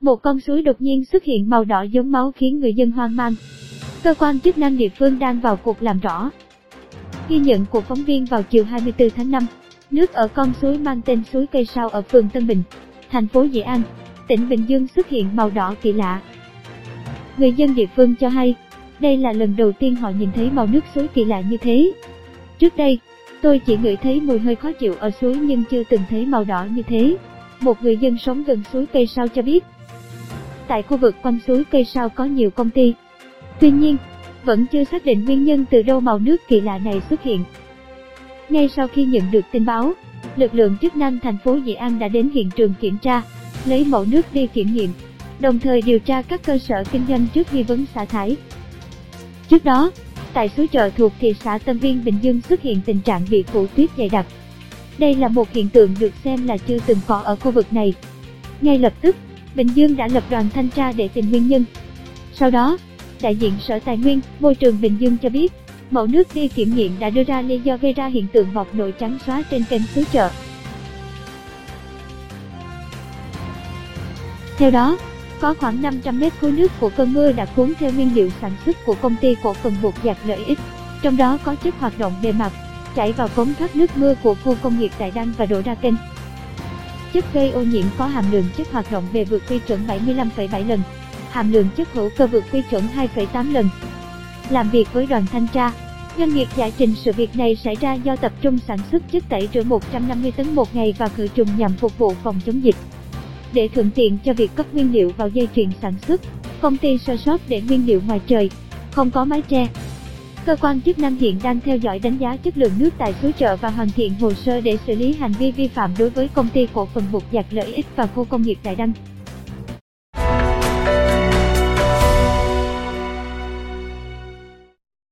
một con suối đột nhiên xuất hiện màu đỏ giống máu khiến người dân hoang mang. Cơ quan chức năng địa phương đang vào cuộc làm rõ. Ghi nhận của phóng viên vào chiều 24 tháng 5, nước ở con suối mang tên suối cây sao ở phường Tân Bình, thành phố Dĩ An, tỉnh Bình Dương xuất hiện màu đỏ kỳ lạ. Người dân địa phương cho hay, đây là lần đầu tiên họ nhìn thấy màu nước suối kỳ lạ như thế. Trước đây, tôi chỉ ngửi thấy mùi hơi khó chịu ở suối nhưng chưa từng thấy màu đỏ như thế. Một người dân sống gần suối cây sao cho biết. Tại khu vực quanh suối cây sao có nhiều công ty. Tuy nhiên, vẫn chưa xác định nguyên nhân từ đâu màu nước kỳ lạ này xuất hiện. Ngay sau khi nhận được tin báo, lực lượng chức năng thành phố Dị An đã đến hiện trường kiểm tra, lấy mẫu nước đi kiểm nghiệm, đồng thời điều tra các cơ sở kinh doanh trước nghi vấn xả thải. Trước đó, tại suối chợ thuộc thị xã Tân Viên Bình Dương xuất hiện tình trạng bị phủ tuyết dày đặc. Đây là một hiện tượng được xem là chưa từng có ở khu vực này. Ngay lập tức, Bình Dương đã lập đoàn thanh tra để tìm nguyên nhân. Sau đó, đại diện Sở Tài nguyên, Môi trường Bình Dương cho biết, mẫu nước đi kiểm nghiệm đã đưa ra lý do gây ra hiện tượng bọt nổi trắng xóa trên kênh suối chợ. Theo đó, có khoảng 500 mét khối nước của cơn mưa đã cuốn theo nguyên liệu sản xuất của công ty cổ phần bột giặt lợi ích, trong đó có chất hoạt động bề mặt, chảy vào cống thoát nước mưa của khu công nghiệp Đại Đăng và đổ ra kênh. Chất gây ô nhiễm có hàm lượng chất hoạt động bề vượt quy chuẩn 75,7 lần, hàm lượng chất hữu cơ vượt quy chuẩn 2,8 lần. Làm việc với đoàn thanh tra, doanh nghiệp giải trình sự việc này xảy ra do tập trung sản xuất chất tẩy rửa 150 tấn một ngày và khử trùng nhằm phục vụ phòng chống dịch. Để thuận tiện cho việc cấp nguyên liệu vào dây chuyền sản xuất, công ty sơ sót để nguyên liệu ngoài trời, không có mái tre. Cơ quan chức năng hiện đang theo dõi đánh giá chất lượng nước tại suối chợ và hoàn thiện hồ sơ để xử lý hành vi vi phạm đối với công ty cổ phần bột giặt lợi ích và khu công nghiệp Đại Đăng.